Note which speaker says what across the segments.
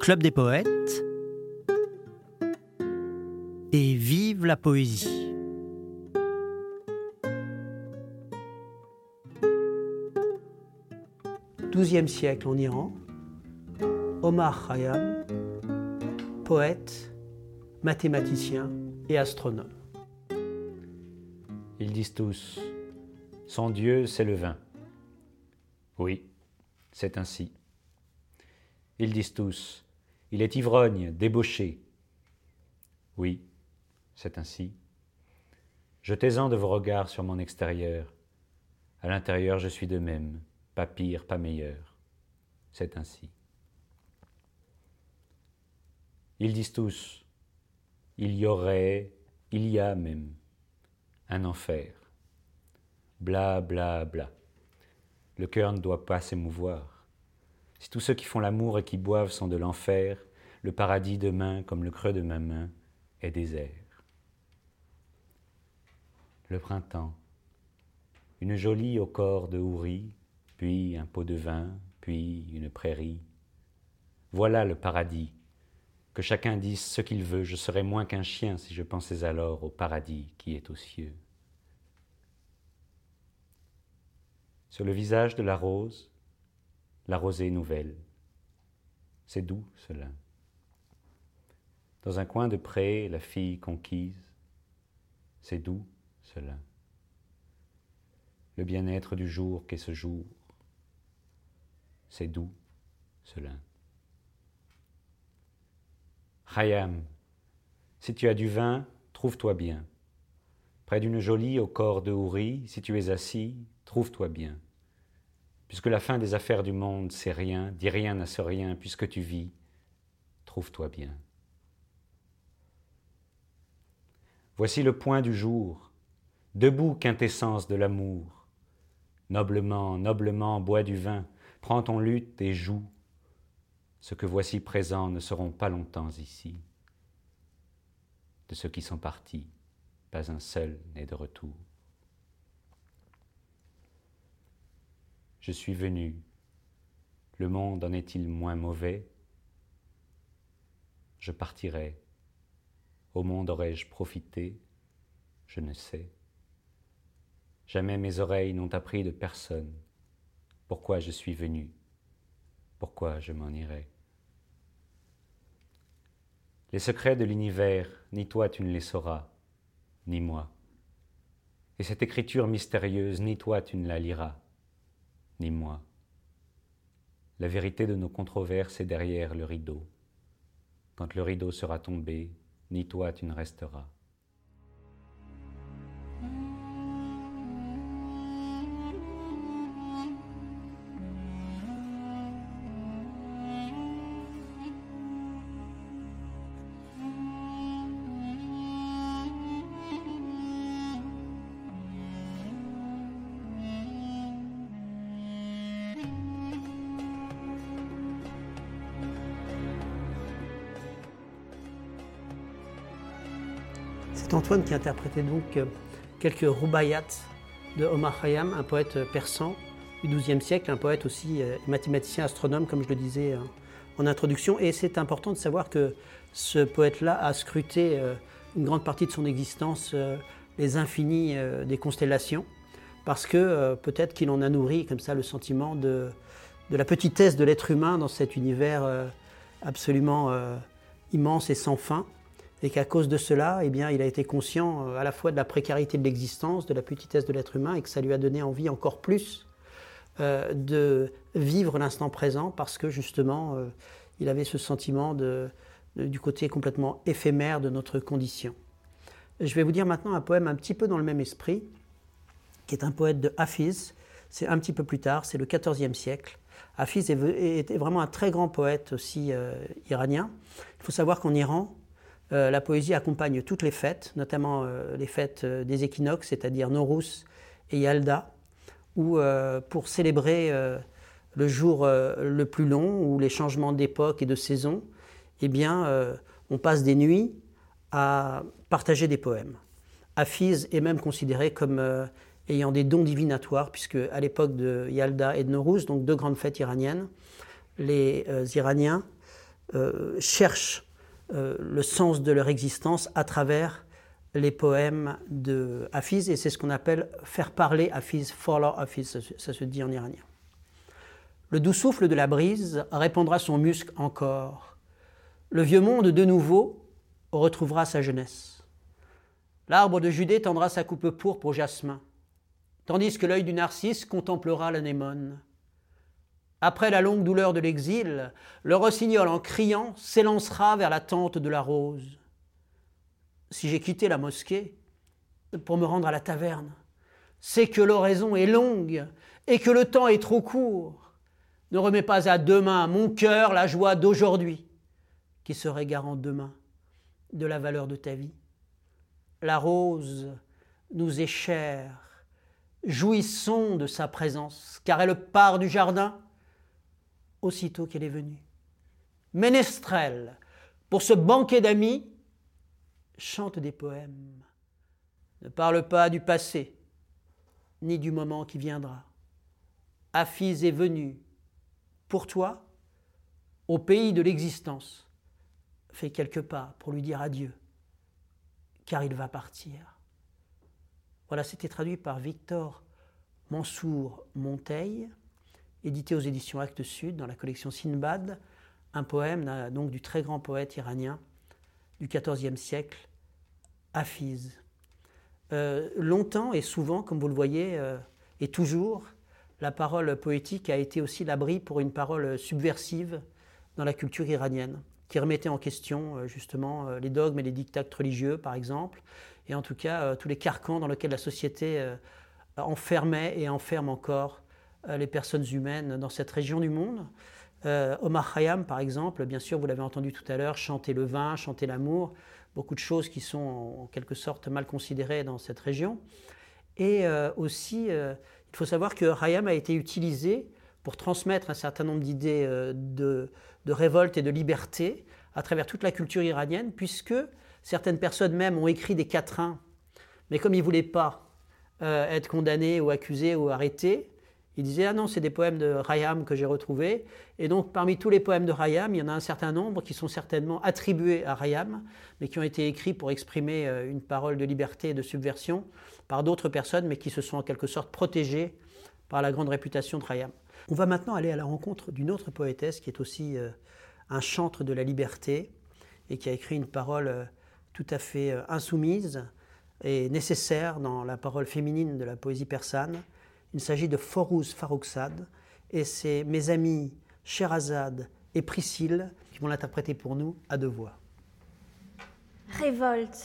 Speaker 1: Club des poètes et vive la poésie. XIIe siècle en Iran, Omar Khayyam, poète, mathématicien et astronome.
Speaker 2: Ils disent tous, son Dieu c'est le vin. Oui, c'est ainsi. Ils disent tous, il est ivrogne, débauché. Oui, c'est ainsi. Jetez-en de vos regards sur mon extérieur. À l'intérieur, je suis de même, pas pire, pas meilleur. C'est ainsi. Ils disent tous, il y aurait, il y a même, un enfer. Bla, bla, bla. Le cœur ne doit pas s'émouvoir. Si tous ceux qui font l'amour et qui boivent sont de l'enfer, le paradis demain, comme le creux de ma main, est désert. Le printemps, une jolie au corps de houris, puis un pot de vin, puis une prairie. Voilà le paradis. Que chacun dise ce qu'il veut, je serais moins qu'un chien si je pensais alors au paradis qui est aux cieux. Sur le visage de la rose, la rosée nouvelle. C'est doux cela. Dans un coin de pré, la fille conquise. C'est doux cela. Le bien-être du jour qu'est ce jour. C'est doux cela. Hayam, si tu as du vin, trouve-toi bien. Près d'une jolie au corps de houris, si tu es assis, trouve-toi bien. Puisque la fin des affaires du monde, c'est rien, dis rien à ce rien, puisque tu vis, trouve-toi bien. Voici le point du jour, debout quintessence de l'amour. Noblement, noblement, bois du vin, prends ton luth et joue. Ce que voici présents ne seront pas longtemps ici. De ceux qui sont partis, pas un seul n'est de retour. Je suis venu. Le monde en est-il moins mauvais? Je partirai. Au monde aurais-je profité? Je ne sais. Jamais mes oreilles n'ont appris de personne pourquoi je suis venu, pourquoi je m'en irai. Les secrets de l'univers, ni toi tu ne les sauras, ni moi. Et cette écriture mystérieuse, ni toi tu ne la liras ni moi. La vérité de nos controverses est derrière le rideau. Quand le rideau sera tombé, ni toi tu ne resteras.
Speaker 1: C'est Antoine qui interprétait donc euh, quelques roubayats de Omar Khayyam, un poète persan du XIIe siècle, un poète aussi euh, mathématicien, astronome, comme je le disais euh, en introduction. Et c'est important de savoir que ce poète-là a scruté une grande partie de son existence les infinis des constellations, parce que peut-être qu'il en a nourri comme ça le sentiment de, de la petitesse de l'être humain dans cet univers absolument immense et sans fin et qu'à cause de cela, eh bien, il a été conscient euh, à la fois de la précarité de l'existence, de la petitesse de l'être humain, et que ça lui a donné envie encore plus euh, de vivre l'instant présent, parce que justement, euh, il avait ce sentiment du côté complètement éphémère de notre condition. Je vais vous dire maintenant un poème un petit peu dans le même esprit, qui est un poète de Hafiz. C'est un petit peu plus tard, c'est le XIVe siècle. Hafiz était vraiment un très grand poète aussi iranien. Il faut savoir qu'en Iran, euh, la poésie accompagne toutes les fêtes, notamment euh, les fêtes euh, des équinoxes, c'est-à-dire Norous et Yalda, où pour célébrer le jour le plus long ou les changements d'époque et de saison, eh bien, on passe des nuits à partager des poèmes. Hafiz est même considéré comme ayant des dons divinatoires, puisque à l'époque de Yalda et de Nowruz, donc deux grandes fêtes iraniennes, les Iraniens cherchent euh, le sens de leur existence à travers les poèmes de Hafiz, et c'est ce qu'on appelle faire parler Hafiz, follow Hafiz, ça, ça se dit en iranien. Le doux souffle de la brise répandra son musc encore. Le vieux monde de nouveau retrouvera sa jeunesse. L'arbre de Judée tendra sa coupe pourpre au jasmin, tandis que l'œil du narcisse contemplera l'anémone. Après la longue douleur de l'exil, le rossignol en criant s'élancera vers la tente de la rose. Si j'ai quitté la mosquée pour me rendre à la taverne, c'est que l'oraison est longue et que le temps est trop court. Ne remets pas à demain mon cœur la joie d'aujourd'hui, qui serait garant demain de la valeur de ta vie. La rose nous est chère, jouissons de sa présence, car elle part du jardin aussitôt qu'elle est venue. Ménestrel, pour ce banquet d'amis, chante des poèmes. Ne parle pas du passé, ni du moment qui viendra. Aphis est venu, pour toi, au pays de l'existence. Fais quelques pas pour lui dire adieu car il va partir. Voilà, c'était traduit par Victor Mansour Monteil, édité aux éditions Actes Sud dans la collection Sinbad, un poème donc du très grand poète iranien du XIVe siècle, Hafiz. Euh, longtemps et souvent, comme vous le voyez, euh, et toujours, la parole poétique a été aussi l'abri pour une parole subversive dans la culture iranienne qui remettait en question euh, justement les dogmes et les dictats religieux, par exemple, et en tout cas tous les carcans dans lesquels la société enfermait et enferme encore les personnes humaines dans cette région du monde. Omar Khayyam, par exemple, bien sûr, vous l'avez entendu tout à l'heure, chanter le vin, chanter l'amour, beaucoup de choses qui sont en quelque sorte mal considérées dans cette région. Et aussi, il faut savoir que Khayyam a été utilisé pour transmettre un certain nombre d'idées de, de révolte et de liberté à travers toute la culture iranienne, puisque certaines personnes même ont écrit des quatrains, mais comme ils ne voulaient pas euh, être condamnés ou accusés ou arrêtés, ils disaient Ah non, c'est des poèmes de Rayam que j'ai retrouvés. Et donc, parmi tous les poèmes de Rayam, il y en a un certain nombre qui sont certainement attribués à Rayam, mais qui ont été écrits pour exprimer euh, une parole de liberté et de subversion par d'autres personnes, mais qui se sont en quelque sorte protégées par la grande réputation de Rayam. On va maintenant aller à la rencontre d'une autre poétesse qui est aussi euh, un chantre de la liberté et qui a écrit une parole euh, tout à fait insoumise et nécessaire dans la parole féminine de la poésie persane. Il s'agit de Forouz Farouksad et c'est mes amis Sherazade et Priscille qui vont l'interpréter pour nous à deux voix.
Speaker 3: Révolte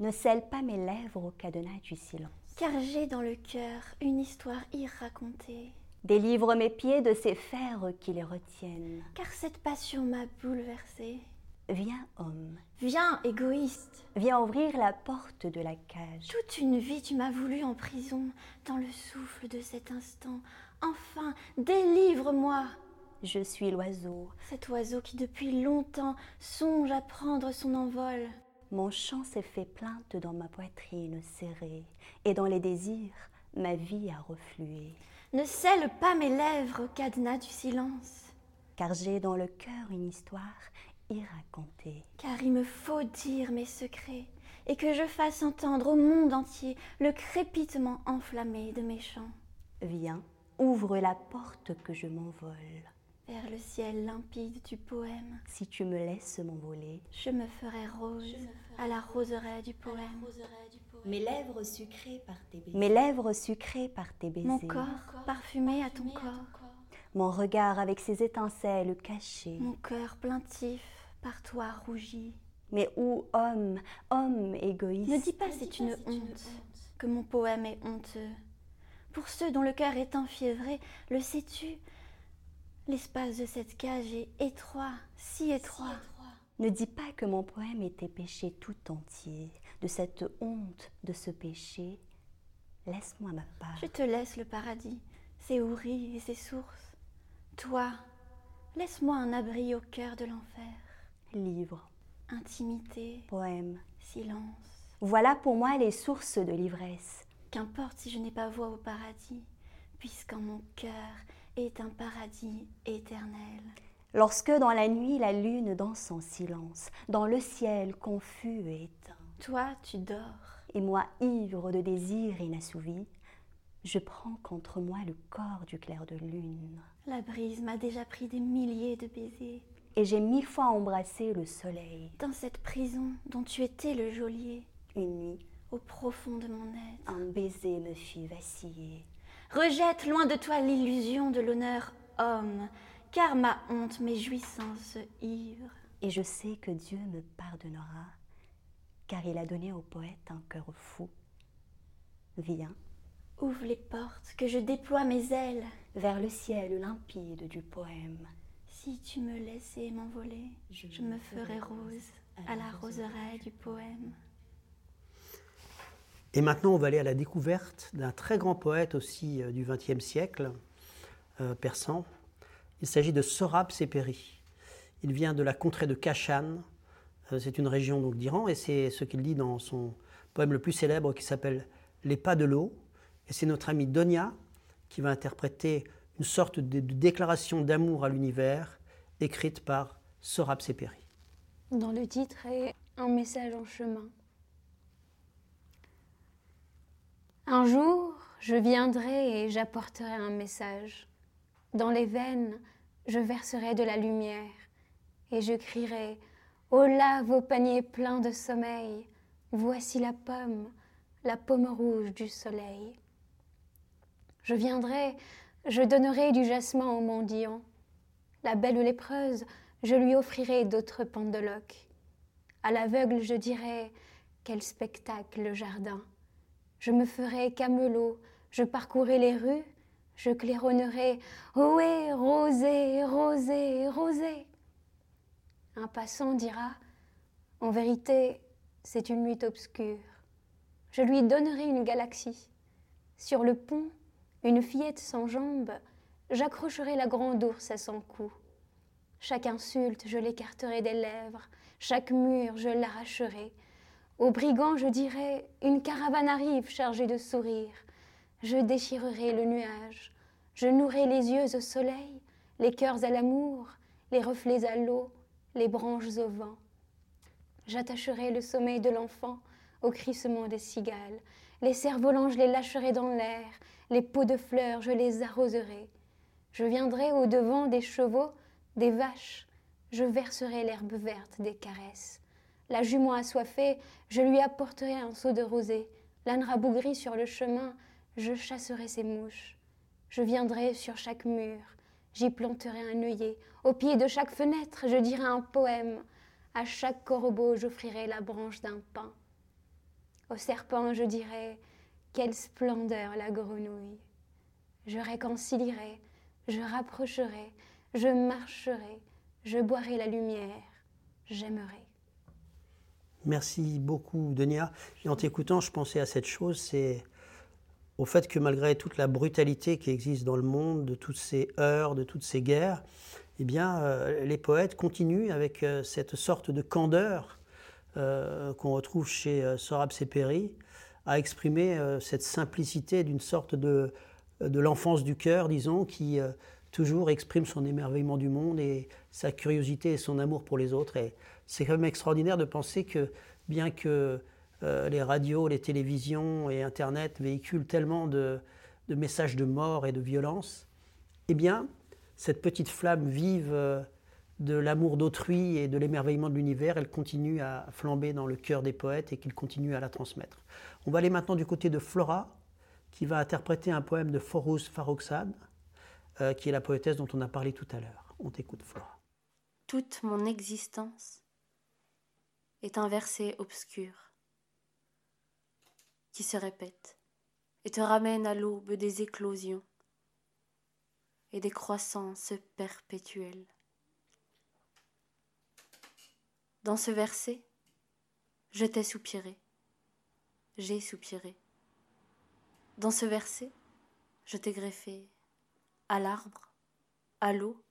Speaker 3: ne scelle pas mes lèvres au cadenas du silence.
Speaker 4: Car j'ai dans le cœur une histoire irracontée.
Speaker 3: Délivre mes pieds de ces fers qui les retiennent.
Speaker 4: Car cette passion m'a bouleversée.
Speaker 3: Viens, homme.
Speaker 4: Viens, égoïste.
Speaker 3: Viens ouvrir la porte de la cage.
Speaker 4: Toute une vie tu m'as voulu en prison, dans le souffle de cet instant. Enfin, délivre-moi.
Speaker 3: Je suis l'oiseau.
Speaker 4: Cet oiseau qui depuis longtemps songe à prendre son envol.
Speaker 3: Mon chant s'est fait plainte dans ma poitrine serrée, et dans les désirs, ma vie a reflué
Speaker 4: ne scelle pas mes lèvres au cadenas du silence.
Speaker 3: Car j'ai dans le cœur une histoire irracontée.
Speaker 4: Car il me faut dire mes secrets et que je fasse entendre au monde entier le crépitement enflammé de mes chants.
Speaker 3: Viens, ouvre la porte que je m'envole.
Speaker 4: Vers le ciel limpide du poème.
Speaker 3: Si tu me laisses m'envoler,
Speaker 4: je me ferai rose à la roseraie du poème.
Speaker 3: Mes lèvres sucrées par tes baisers. Mes lèvres sucrées par tes baisers.
Speaker 4: Mon corps parfumé à ton corps.
Speaker 3: Mon regard avec ses étincelles cachées.
Speaker 4: Mon cœur plaintif par toi rougi.
Speaker 3: Mais où, homme, homme égoïste?
Speaker 4: Ne dis pas c'est une, honte que mon poème est honteux. Pour ceux dont le cœur est enfiévré, le sais-tu? L'espace de cette cage est étroit, si étroit.
Speaker 3: Ne dis pas que mon poème était péché tout entier, de cette honte de ce péché. Laisse-moi ma part.
Speaker 4: Je te laisse le paradis, ses houris et ses sources. Toi, laisse-moi un abri au cœur de l'enfer.
Speaker 3: Livre,
Speaker 4: intimité,
Speaker 3: poème,
Speaker 4: silence.
Speaker 3: Voilà pour moi les sources de l'ivresse.
Speaker 4: Qu'importe si je n'ai pas voix au paradis, puisqu'en mon cœur est un paradis éternel.
Speaker 3: Lorsque dans la nuit la lune danse en silence, dans le ciel confus et éteint,
Speaker 4: Toi, tu dors.
Speaker 3: et moi ivre de désirs inassouvis, je prends contre moi le corps du clair de lune,
Speaker 4: La brise m'a déjà pris des milliers de baisers.
Speaker 3: et j'ai mille fois embrassé le soleil.
Speaker 4: Dans cette prison dont tu étais le geôlier,
Speaker 3: Une nuit,
Speaker 4: au profond de mon être.
Speaker 3: un baiser me fit vaciller.
Speaker 4: Rejette loin de toi l'illusion de l'honneur homme, car ma honte, mes jouissances ivres.
Speaker 3: Et je sais que Dieu me pardonnera, car il a donné au poète un cœur fou. Viens
Speaker 4: Ouvre les portes, que je déploie mes ailes.
Speaker 3: vers le ciel limpide du poème.
Speaker 4: Si tu me laissais m'envoler, je me ferais rose à la roseraie du poème.
Speaker 1: Et maintenant, on va aller à la découverte d'un très grand poète aussi euh, du XXe siècle, euh, persan. Il s'agit de Sorab Seperi. Il vient de la contrée de Kashan. Euh, c'est une région donc d'Iran et c'est ce qu'il dit dans son poème le plus célèbre qui s'appelle Les pas de l'eau. Et c'est notre amie Donia qui va interpréter une sorte de, déclaration d'amour à l'univers écrite par Sorab Seperi.
Speaker 5: Dans le titre est Un message en chemin. Un jour, je viendrai et j'apporterai un message. Dans les veines, je verserai de la lumière et je crierai Oh là, vos paniers pleins de sommeil, voici la pomme, la pomme rouge du soleil. Je viendrai, je donnerai du jasmin au mendiant. La belle lépreuse, je lui offrirai d'autres pendeloques. À l'aveugle, je dirai Quel spectacle le jardin Je me ferai camelot, je parcourrai les rues, je claironnerai Ohé, rosé, rosé, rosé. Un passant dira En vérité, c'est une nuit obscure. Je lui donnerai une galaxie. Sur le pont, une fillette sans jambes, j'accrocherai la grande ours à son cou. Chaque insulte, je l'écarterai des lèvres, chaque mur, je l'arracherai. Aux brigands, je dirai Une caravane arrive chargée de sourires. Je déchirerai le nuage, je nourrai les yeux au soleil, les cœurs à l'amour, les reflets à l'eau, les branches au vent. J'attacherai le sommeil de l'enfant au crissement des cigales. Les cerfs-volants, je les lâcherai dans l'air. Les pots de fleurs, je les arroserai. Je viendrai au devant des chevaux, des vaches. Je verserai l'herbe verte des caresses. La jument assoiffée, je lui apporterai un seau de rosée. L'âne rabougri sur le chemin, je chasserai ses mouches. Je viendrai sur chaque mur, j'y planterai un œillet. Au pied de chaque fenêtre, je dirai un poème. À chaque corbeau, j'offrirai la branche d'un pain. Au serpent, je dirai Quelle splendeur la grenouille Je réconcilierai, je rapprocherai, je marcherai, je boirai la lumière, j'aimerai.
Speaker 1: Merci beaucoup, Denia. En t'écoutant, je pensais à cette chose, c'est au fait que malgré toute la brutalité qui existe dans le monde, de toutes ces heures, de toutes ces guerres, eh bien, euh, les poètes continuent avec euh, cette sorte de candeur qu'on retrouve chez euh, Sorab Seperi à exprimer euh, cette simplicité d'une sorte de, de l'enfance du cœur, disons, qui euh, toujours exprime son émerveillement du monde et sa curiosité et son amour pour les autres. Et c'est quand même extraordinaire de penser que, bien que euh, les radios, les télévisions et Internet véhiculent tellement de, de messages de mort et de violence, eh bien, cette petite flamme vive euh, de l'amour d'autrui et de l'émerveillement de l'univers, elle continue à flamber dans le cœur des poètes et qu'ils continuent à la transmettre. On va aller maintenant du côté de Flora, qui va interpréter un poème de Forouz Farrokhzad, euh, qui est la poétesse dont on a parlé tout à l'heure. On t'écoute, Flora.
Speaker 6: Toute mon existence est un verset obscur qui se répète et te ramène à l'aube des éclosions et des croissances perpétuelles. Dans ce verset, je t'ai soupiré, j'ai soupiré. Dans ce verset, je t'ai greffé à l'arbre, à l'eau,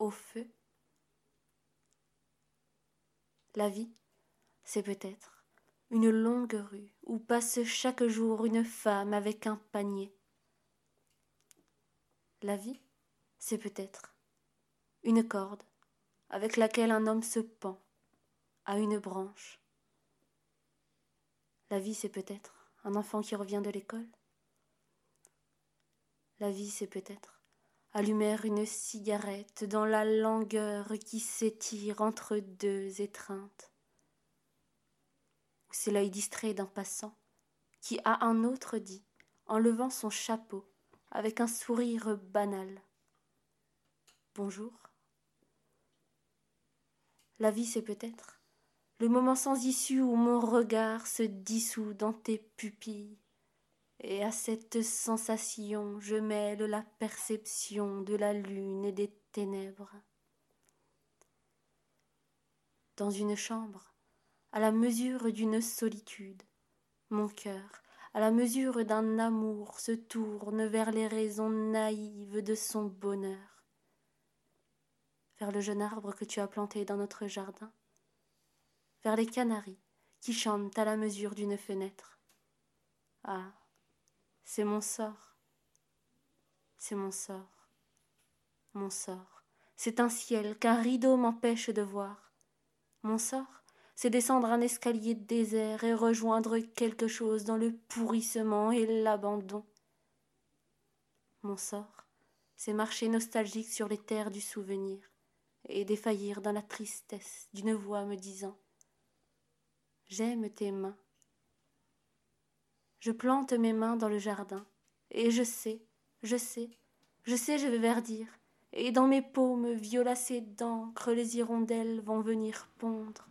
Speaker 6: au feu. La vie, c'est peut-être une longue rue où passe chaque jour une femme avec un panier. La vie, c'est peut-être une corde avec laquelle un homme se pend à une branche. La vie, c'est peut-être un enfant qui revient de l'école. La vie, c'est peut-être allumer une cigarette dans la langueur qui s'étire entre deux étreintes. C'est l'œil distrait d'un passant qui a un autre dit, en levant son chapeau, avec un sourire banal. Bonjour. La vie, c'est peut-être le moment sans issue où mon regard se dissout dans tes pupilles, et à cette sensation je mêle la perception de la lune et des ténèbres. Dans une chambre, à la mesure d'une solitude, mon cœur, à la mesure d'un amour, se tourne vers les raisons naïves de son bonheur, vers le jeune arbre que tu as planté dans notre jardin, vers les canaris qui chantent à la mesure d'une fenêtre. Ah, c'est mon sort. C'est mon sort. Mon sort. C'est un ciel qu'un rideau m'empêche de voir. Mon sort, c'est descendre un escalier désert et rejoindre quelque chose dans le pourrissement et l'abandon. Mon sort, c'est marcher nostalgique sur les terres du souvenir et défaillir dans la tristesse d'une voix me disant J'aime tes mains. Je plante mes mains dans le jardin, et je sais, je sais, je sais, je vais verdir, et dans mes paumes violacées d'encre, les hirondelles vont venir pondre.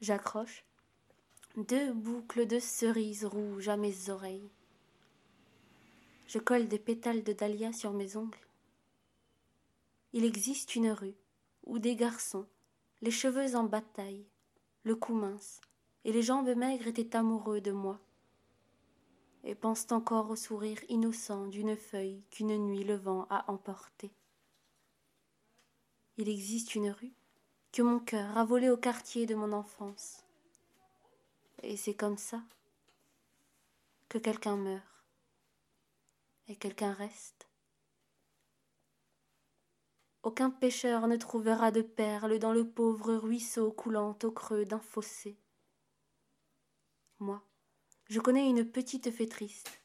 Speaker 6: J'accroche deux boucles de cerises rouges à mes oreilles. Je colle des pétales de dahlia sur mes ongles. Il existe une rue où des garçons les cheveux en bataille, le cou mince, et les jambes maigres étaient amoureux de moi, et pensent encore au sourire innocent d'une feuille qu'une nuit le vent a emportée. Il existe une rue que mon cœur a volée au quartier de mon enfance, et c'est comme ça que quelqu'un meurt et quelqu'un reste. Aucun pêcheur ne trouvera de perles dans le pauvre ruisseau coulant au creux d'un fossé. Moi, je connais une petite fée triste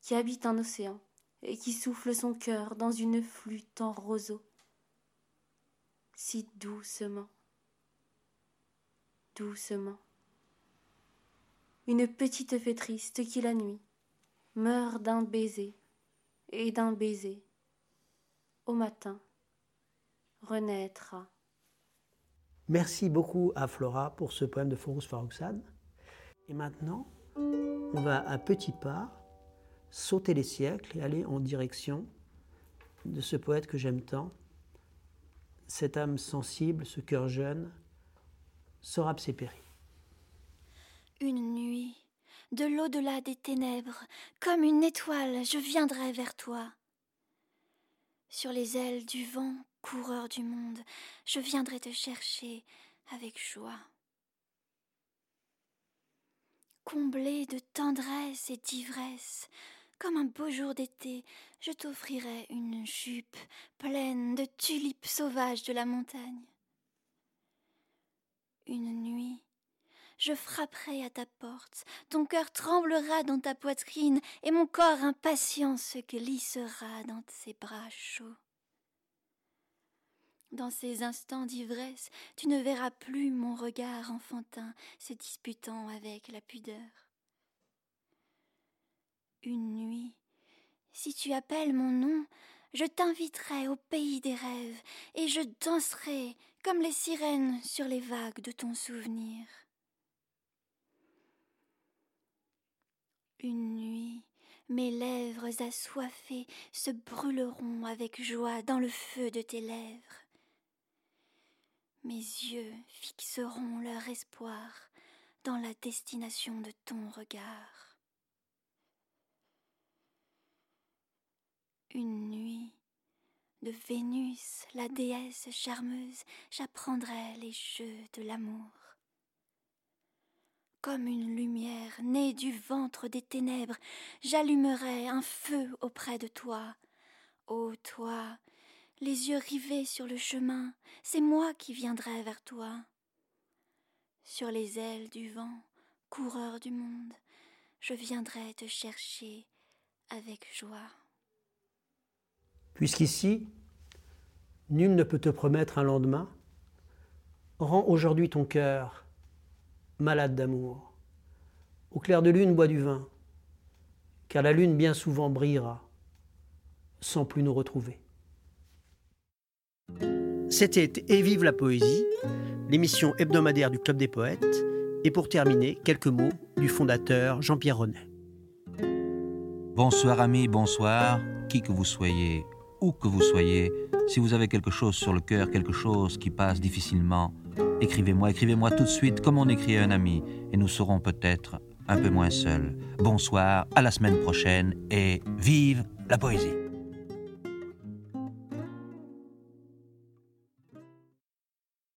Speaker 6: qui habite un océan et qui souffle son cœur dans une flûte en roseau, si doucement, doucement. Une petite fée triste qui la nuit meurt d'un baiser et d'un baiser au matin renaîtra.
Speaker 1: Merci beaucoup à Flora pour ce poème de Forus Farouksan. Et maintenant, on va à petits pas sauter les siècles et aller en direction de ce poète que j'aime tant, cette âme sensible, ce cœur jeune, Sorab Seperi.
Speaker 4: Une nuit, de l'au-delà des ténèbres, comme une étoile, je viendrai vers toi. Sur les ailes du vent, coureur du monde, je viendrai te chercher avec joie. Comblé de tendresse et d'ivresse, comme un beau jour d'été, je t'offrirai une jupe pleine de tulipes sauvages de la montagne. Une nuit, je frapperai à ta porte, ton cœur tremblera dans ta poitrine, et mon corps impatient se glissera dans ses bras chauds. Dans ces instants d'ivresse, tu ne verras plus mon regard enfantin se disputant avec la pudeur. Une nuit, si tu appelles mon nom, je t'inviterai au pays des rêves, et je danserai comme les sirènes sur les vagues de ton souvenir. Une nuit, mes lèvres assoiffées se brûleront avec joie dans le feu de tes lèvres. Mes yeux fixeront leur espoir dans la destination de ton regard. Une nuit, de Vénus, la déesse charmeuse, j'apprendrai les jeux de l'amour. comme une lumière née du ventre des ténèbres, j'allumerai un feu auprès de toi. Ô toi, les yeux rivés sur le chemin, c'est moi qui viendrai vers toi. Sur les ailes du vent, coureur du monde, je viendrai te chercher avec joie.
Speaker 1: Puisqu'ici, nul ne peut te promettre un lendemain, rends aujourd'hui ton cœur malade d'amour. Au clair de lune, bois du vin, car la lune bien souvent brillera sans plus nous retrouver. C'était Et vive la poésie, l'émission hebdomadaire du Club des poètes, et pour terminer, quelques mots du fondateur Jean-Pierre Renet.
Speaker 7: Bonsoir amis, bonsoir, qui que vous soyez, où que vous soyez, si vous avez quelque chose sur le cœur, quelque chose qui passe difficilement, Écrivez-moi, écrivez-moi tout de suite comme on écrit à un ami, et nous serons peut-être un peu moins seuls. Bonsoir, à la semaine prochaine, et vive la poésie.